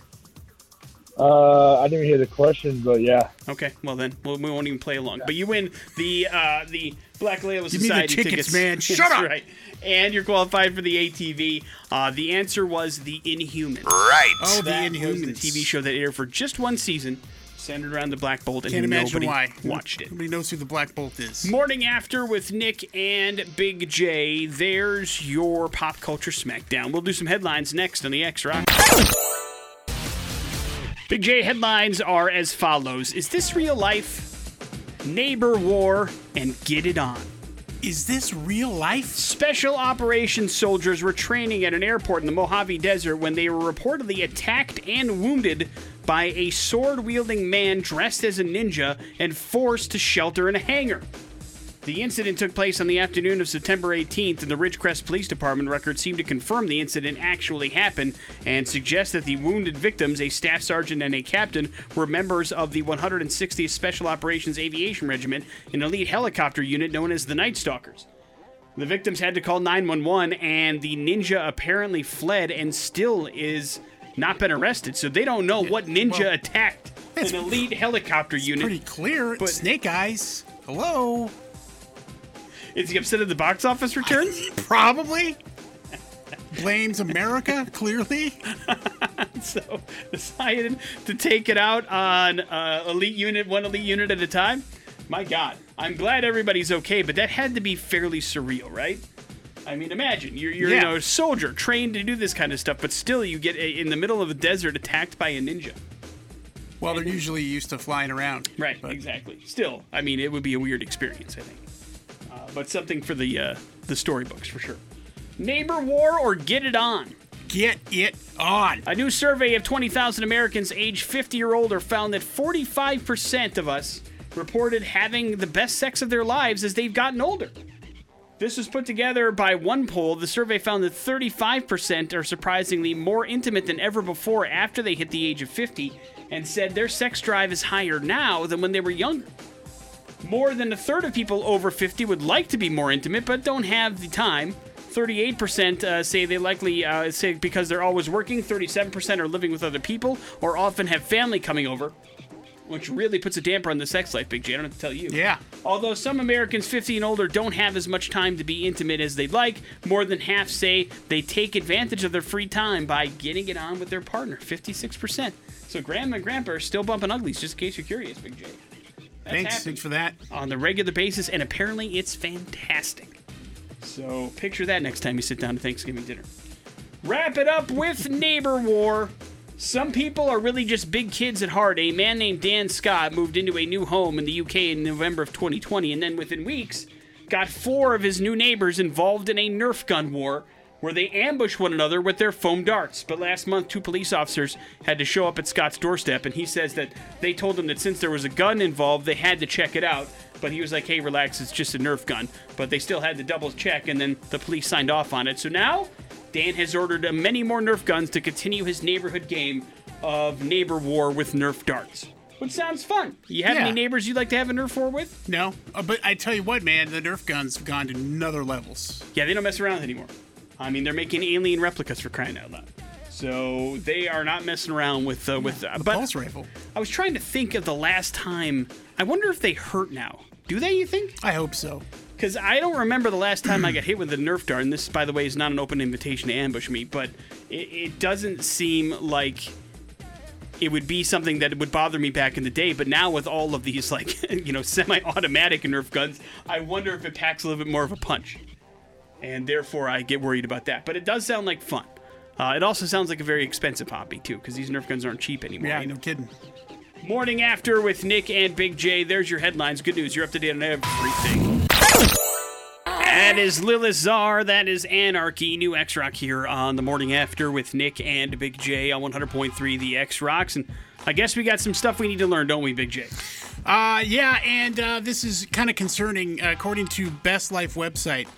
Uh, I didn't hear the question, but yeah. Okay, well then we'll, we won't even play along. But you win the uh, the Black Label Give me the Society tickets, man. Shut That's up. Right. And you're qualified for the ATV. Uh, the answer was the Inhumans. Right. Oh, the that was Inhumans. the TV show that aired for just one season, centered around the Black Bolt, and Can't imagine nobody why. watched it. Nobody knows who the Black Bolt is. Morning After with Nick and Big J. There's your pop culture smackdown. We'll do some headlines next on the X Rock. Big J headlines are as follows Is this real life? Neighbor war and get it on. Is this real life? Special operations soldiers were training at an airport in the Mojave Desert when they were reportedly attacked and wounded by a sword wielding man dressed as a ninja and forced to shelter in a hangar. The incident took place on the afternoon of September 18th, and the Ridgecrest Police Department records seem to confirm the incident actually happened and suggest that the wounded victims, a staff sergeant and a captain, were members of the 160th Special Operations Aviation Regiment, an elite helicopter unit known as the Night Stalkers. The victims had to call 911, and the ninja apparently fled and still is not been arrested. So they don't know what ninja well, attacked an elite helicopter unit. Pretty clear. But- Snake Eyes. Hello. Is he upset at the box office returns? Probably. Blames America, clearly. so decided to take it out on uh, elite unit, one elite unit at a time. My God, I'm glad everybody's okay, but that had to be fairly surreal, right? I mean, imagine you're, you're you know, a soldier trained to do this kind of stuff, but still you get a, in the middle of a desert attacked by a ninja. Well, they're usually used to flying around. Right, But exactly. Still, I mean, it would be a weird experience, I think. But something for the uh, the storybooks for sure. Neighbor war or get it on. Get it on. A new survey of 20,000 Americans aged 50 or older found that 45% of us reported having the best sex of their lives as they've gotten older. This was put together by one poll. The survey found that 35% are surprisingly more intimate than ever before after they hit the age of 50 and said their sex drive is higher now than when they were younger. More than a third of people over 50 would like to be more intimate but don't have the time. 38% uh, say they likely uh, say because they're always working. 37% are living with other people or often have family coming over, which really puts a damper on the sex life, Big J. I don't have to tell you. Yeah. Although some Americans 50 and older don't have as much time to be intimate as they'd like, more than half say they take advantage of their free time by getting it on with their partner. 56%. So grandma and grandpa are still bumping uglies, just in case you're curious, Big J. Thanks. Thanks for that. on the regular basis, and apparently it's fantastic. So picture that next time you sit down to Thanksgiving dinner. Wrap it up with neighbor war. Some people are really just big kids at heart. A man named Dan Scott moved into a new home in the UK in November of 2020, and then within weeks, got four of his new neighbors involved in a Nerf gun war where they ambush one another with their foam darts. But last month, two police officers had to show up at Scott's doorstep, and he says that they told him that since there was a gun involved, they had to check it out. But he was like, hey, relax, it's just a Nerf gun. But they still had to double check, and then the police signed off on it. So now, Dan has ordered uh, many more Nerf guns to continue his neighborhood game of neighbor war with Nerf darts. Which sounds fun. You have Yeah. any neighbors you'd like to have a Nerf war with? No, uh, but I tell you what, man, the Nerf guns have gone to another levels. Yeah, they don't mess around anymore. I mean, they're making alien replicas for crying out loud. So they are not messing around with uh, with. Uh, The but pulse rifle. I was trying to think of the last time. I wonder if they hurt now. Do they? You think? I hope so. Because I don't remember the last time I got hit with a Nerf dart. And this, by the way, is not an open invitation to ambush me. But it, it doesn't seem like it would be something that would bother me back in the day. But now with all of these like you know semi-automatic Nerf guns, I wonder if it packs a little bit more of a punch, and therefore I get worried about that. But it does sound like fun. Uh, it also sounds like a very expensive hobby too, because these Nerf guns aren't cheap anymore. Yeah, no kidding. Morning after with Nick and Big J. There's your headlines. Good news. You're up to date on everything. That is Lilith Czar. That is Anarchy. New X Rock here on the morning after with Nick and Big J on 100.3 The X Rocks. And I guess we got some stuff we need to learn, don't we, Big J? Uh, yeah, and uh, this is kind of concerning. According to Best Life website,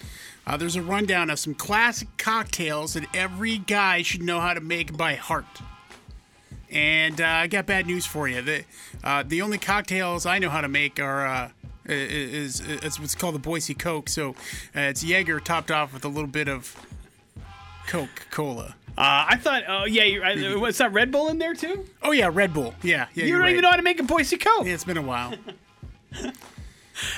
uh, there's a rundown of some classic cocktails that every guy should know how to make by heart. And uh, I got bad news for you. The uh, the only cocktails I know how to make are uh, is, is it's what's called the Boise Coke. So uh, it's Jaeger topped off with a little bit of Coke Cola. Uh, I thought, oh, yeah, you, what's that Red Bull in there too? Oh yeah, Red Bull. Yeah, yeah. You don't right. even know how to make a Boise Coke. Yeah, it's been a while.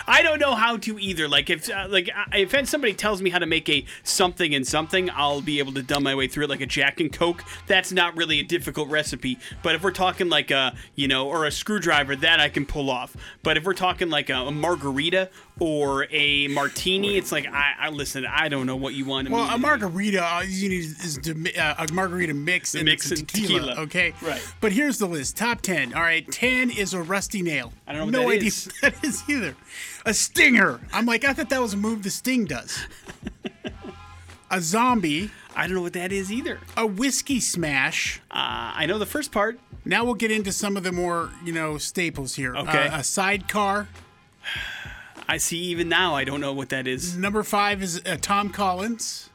I don't know how to either. Like if uh, like I- if somebody tells me how to make a something and something, I'll be able to dumb my way through it like a Jack and Coke. That's not really a difficult recipe. But if we're talking like a you know or a screwdriver, that I can pull off. But if we're talking like a, a margarita or a martini, it's like I, I listen. I don't know what you want. Well, a margarita, all you need is to, uh, a margarita mix and mix and tequila, tequila. Okay, Right. But here's the list: top ten. All right, ten is a rusty nail. I don't know what no that idea is. what that is either. A stinger. I'm like, I thought that was a move the Sting does. a zombie. I don't know what that is either. A whiskey smash. Uh, I know the first part. Now we'll get into some of the more, you know, staples here. Okay. Uh, a sidecar. I see. Even now, I don't know what that is. Number five is uh, Tom Collins.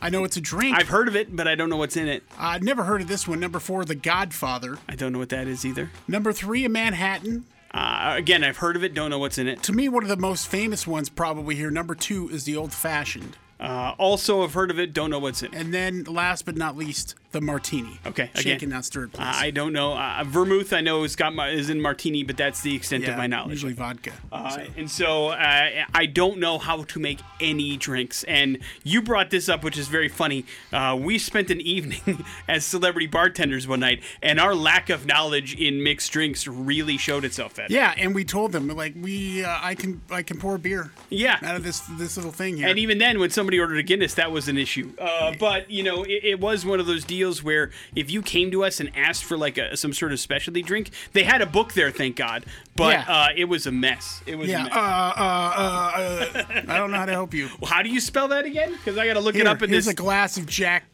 I know it's a drink. I've heard of it, but I don't know what's in it. I've never heard of this one. Number four, The Godfather. I don't know what that is either. Number three, a Manhattan. Uh, again, I've heard of it, don't know what's in it. To me, one of the most famous ones probably here. Number two is the Old Fashioned. Uh, also, have heard of it, don't know what's in it. And then last but not least, the martini. Okay, again, shaken not stirred. Please. I don't know. Uh, vermouth, I know, is got my, is in martini, but that's the extent yeah, of my knowledge. Usually vodka. Uh, so. and so uh, I don't know how to make any drinks. And you brought this up, which is very funny. Uh, we spent an evening as celebrity bartenders one night, and our lack of knowledge in mixed drinks really showed itself. That Yeah, and we told them like we uh, I can I can pour beer yeah. out of this this little thing here. And even then, when somebody ordered a Guinness, that was an issue. Uh, but you know, it, it was one of those deals where if you came to us and asked for like a, some sort of specialty drink, they had a book there, thank God. But Yeah. uh, it was a mess. It was. A yeah, mess. uh, uh, uh, uh, I don't know how to help you. How do you spell that again? Because I got to look Here, it up in here's this. a glass of Jack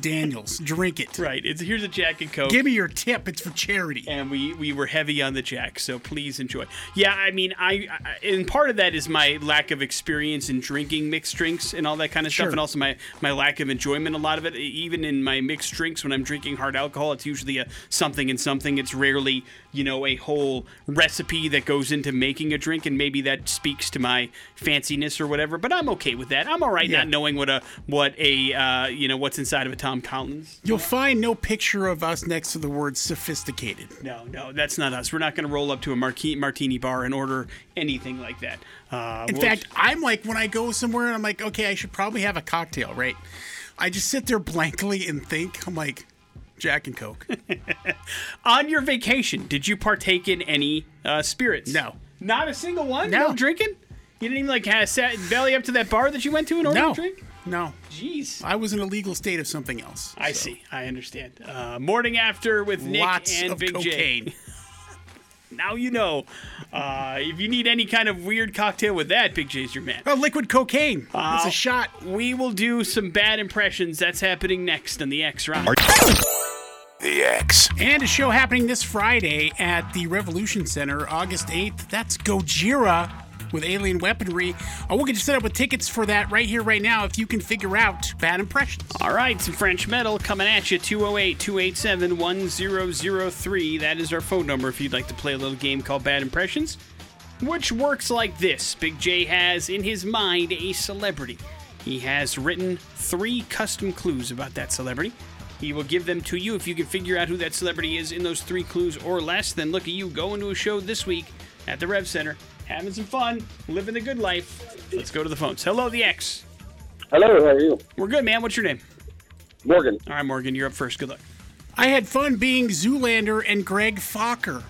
Daniels. Drink it. right. It's here's a Jack and Coke. Give me your tip. It's for charity. and we we were heavy on the jack so please enjoy yeah i mean I, I and part of that is my lack of experience in drinking mixed drinks and all that kind of Sure. stuff and also my my lack of enjoyment a lot of it even in my mixed drinks when i'm drinking hard alcohol it's usually a something and something it's rarely you know a whole recipe that goes into making a drink and maybe that speaks to my fanciness or whatever but i'm okay with that i'm all right Yeah. not knowing what a what a uh, you know what's inside of a tom collins You'll find no picture of us next to the word sophisticated. No, no, that's not us. We're not going to roll up to a marquee, martini bar and order anything like that. Uh, In we'll- fact, I'm like when I go somewhere and I'm like, okay, I should probably have a cocktail, right? I just sit there blankly and think. I'm like, Jack and Coke. on your vacation, did you partake in any uh, spirits? No. not a single one. No. No, drinking. You didn't even like have sat belly up to that bar that you went to and ordered no, a drink. no. Jeez. I was in a legal state of something else. I so. see. I understand. Uh, morning after with Nick and of Big cocaine. J. Now you know. Uh, if you need any kind of weird cocktail with that, Big J's your man. Oh, liquid cocaine. it's Uh, a shot. We will do some bad impressions. That's happening next on the X Rock. The X. And a show happening this Friday at the Revolution Center, August 8th. That's Gojira with alien weaponry. Uh, we'll get you set up with tickets for that right here, right now, if you can figure out bad impressions. All right, some French metal coming at you 208 287 1003. That is our phone number if you'd like to play a little game called Bad Impressions, which works like this Big J has in his mind a celebrity. He has written three custom clues about that celebrity. He will give them to you if you can figure out who that celebrity is in those three clues or less. Then look at you going to a show this week at the Rev Center, having some fun, living the good life. Let's go to the phones. Hello, the X. Hello, how are you? We're good, man. What's your name? Morgan. All right, Morgan, you're up first. Good luck. I had fun being Zoolander and Greg Focker.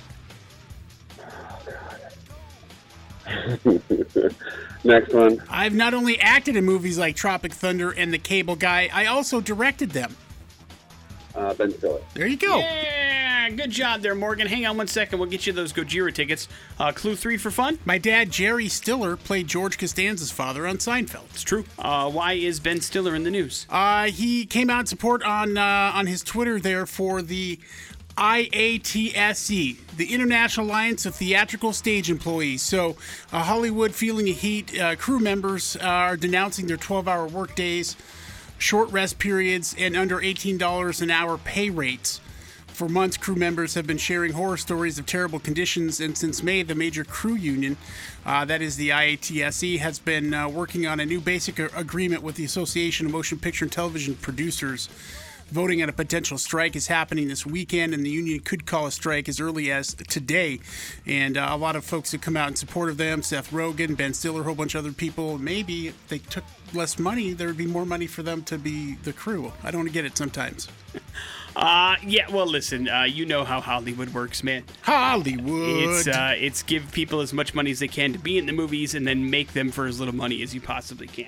Next one. I've not only acted in movies like Tropic Thunder and The Cable Guy, I also directed them. Uh, ben Stiller. There you go. Yeah, good job there, Morgan. Hang on one second. We'll get you those Gojira tickets. Uh, clue three for fun. My dad, Jerry Stiller, played George Costanza's father on Seinfeld. It's true. Uh, why is Ben Stiller in the news? Uh, he came out in support on uh, on his Twitter there for the IATSE, the International Alliance of Theatrical Stage Employees. So, uh, Hollywood feeling a heat. Uh, crew members are denouncing their 12-hour workdays, short rest periods, and under $18 an hour pay rates. For months, crew members have been sharing horror stories of terrible conditions, and since May, the major crew union, uh, that is the IATSE, has been uh, working on a new basic agreement with the Association of Motion Picture and Television Producers. Voting on a potential strike is happening this weekend, and the union could call a strike as early as today. And uh, a lot of folks have come out in support of them Seth Rogen, Ben Stiller, a whole bunch of other people. Maybe if they took less money, there would be more money for them to be the crew. I don't get it sometimes. Uh, yeah. Well, listen. Uh, you know how Hollywood works, man. Hollywood. It's uh, it's give people as much money as they can to be in the movies, and then make them for as little money as you possibly can.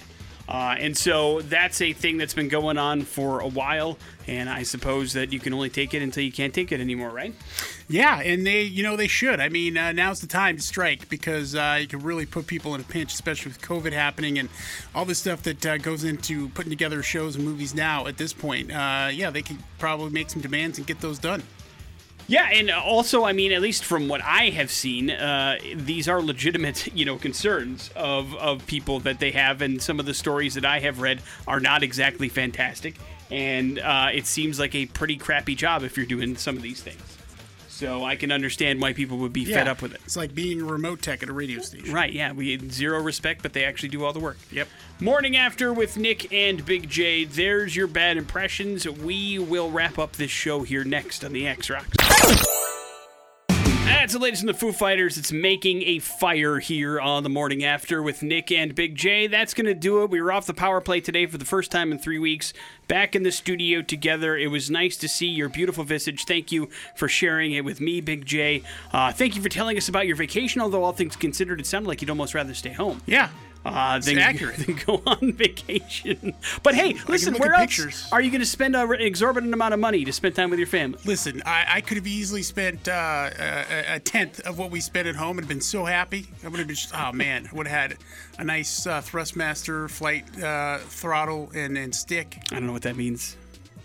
Uh, and so that's a thing that's been going on for a while, and I suppose that you can only take it until you can't take it anymore, right? Yeah, and they, you know, they should. I mean, uh, now's the time to strike because uh, you can really put people in a pinch, especially with COVID happening and all the stuff that uh, goes into putting together shows and movies now. At this point, uh, yeah, they could probably make some demands and get those done. Yeah, and also, I mean, at least from what I have seen, uh, these are legitimate, you know, concerns of, of people that they have, and some of the stories that I have read are not exactly fantastic, and uh, it seems like a pretty crappy job if you're doing some of these things. So I can understand why people would be fed up with it. It's like being a remote tech at a radio station. Right, yeah, we had zero respect, but they actually do all the work. Yep. Morning after with Nick and Big J. There's your bad impressions. We will wrap up this show here next on the X Rocks. That's the latest in the Foo Fighters. It's making a fire here on the morning after with Nick and Big J. That's going to do it. We were off the power play today for the first time in three weeks. Back in the studio together. It was nice to see your beautiful visage. Thank you for sharing it with me, Big J. Uh, thank you for telling us about your vacation. Although all things considered, it sounded like you'd almost rather stay home. Yeah. Uh, than, go on vacation. But hey, listen, where else pictures. are you going to spend an exorbitant amount of money to spend time with your family? Listen, I, I could have easily spent uh, a, a tenth of what we spent at home and been so happy. I would have been just, oh man, I would have had a nice uh, Thrustmaster flight uh, throttle and, and stick. I don't know what that means.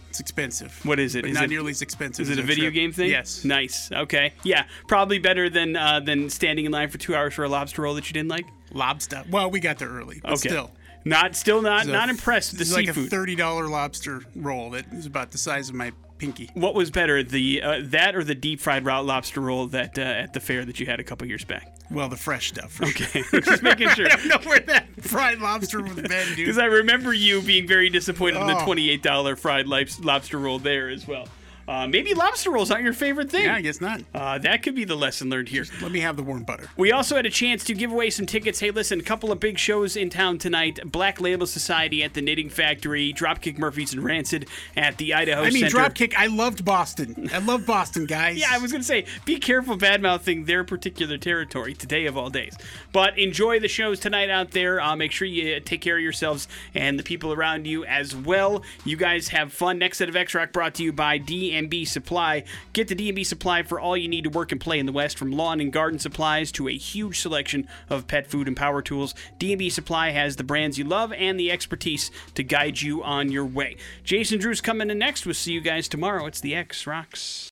It's expensive. What is it? But Is not it- nearly as expensive. Is as it a video trip. game thing? Yes. Nice. Okay. Yeah. Probably better than uh, than standing in line for two hours for a lobster roll that you didn't like. Lobster. Well, we got there early, but Okay. still. Not still not It's a- not impressed with the it's like a thirty dollar lobster roll that is about the size of my pinky. what was better, the uh, that or the deep fried raw lobster roll that uh, at the fair that you had a couple years back? Well, the fresh stuff. Okay. Just making sure. I don't know where that fried lobster was been, dude. Because I remember you being very disappointed in the Oh. twenty-eight dollar fried lobster roll there as well. Uh, maybe lobster rolls aren't your favorite thing. yeah, I guess not. Uh, that could be the lesson learned here. Let me have the warm butter. We also had a chance to give away some tickets. Hey, listen, a couple of big shows in town tonight. Black Label Society at the Knitting Factory, Dropkick Murphys and Rancid at the Idaho I mean, Center. Dropkick. I loved Boston. I love Boston, guys. Yeah, I was going to say, be careful bad mouthing their particular territory today of all days. But enjoy the shows tonight out there. Uh, make sure you take care of yourselves and the people around you as well. You guys have fun. Next set of X Rock brought to you by D&B Supply. Get the D&B Supply for all you need to work and play in the West, from lawn and garden supplies to a huge selection of pet food and power tools. D&B Supply has the brands you love and the expertise to guide you on your way. Jason Drew's coming in next. We'll see you guys tomorrow. It's the X Rocks.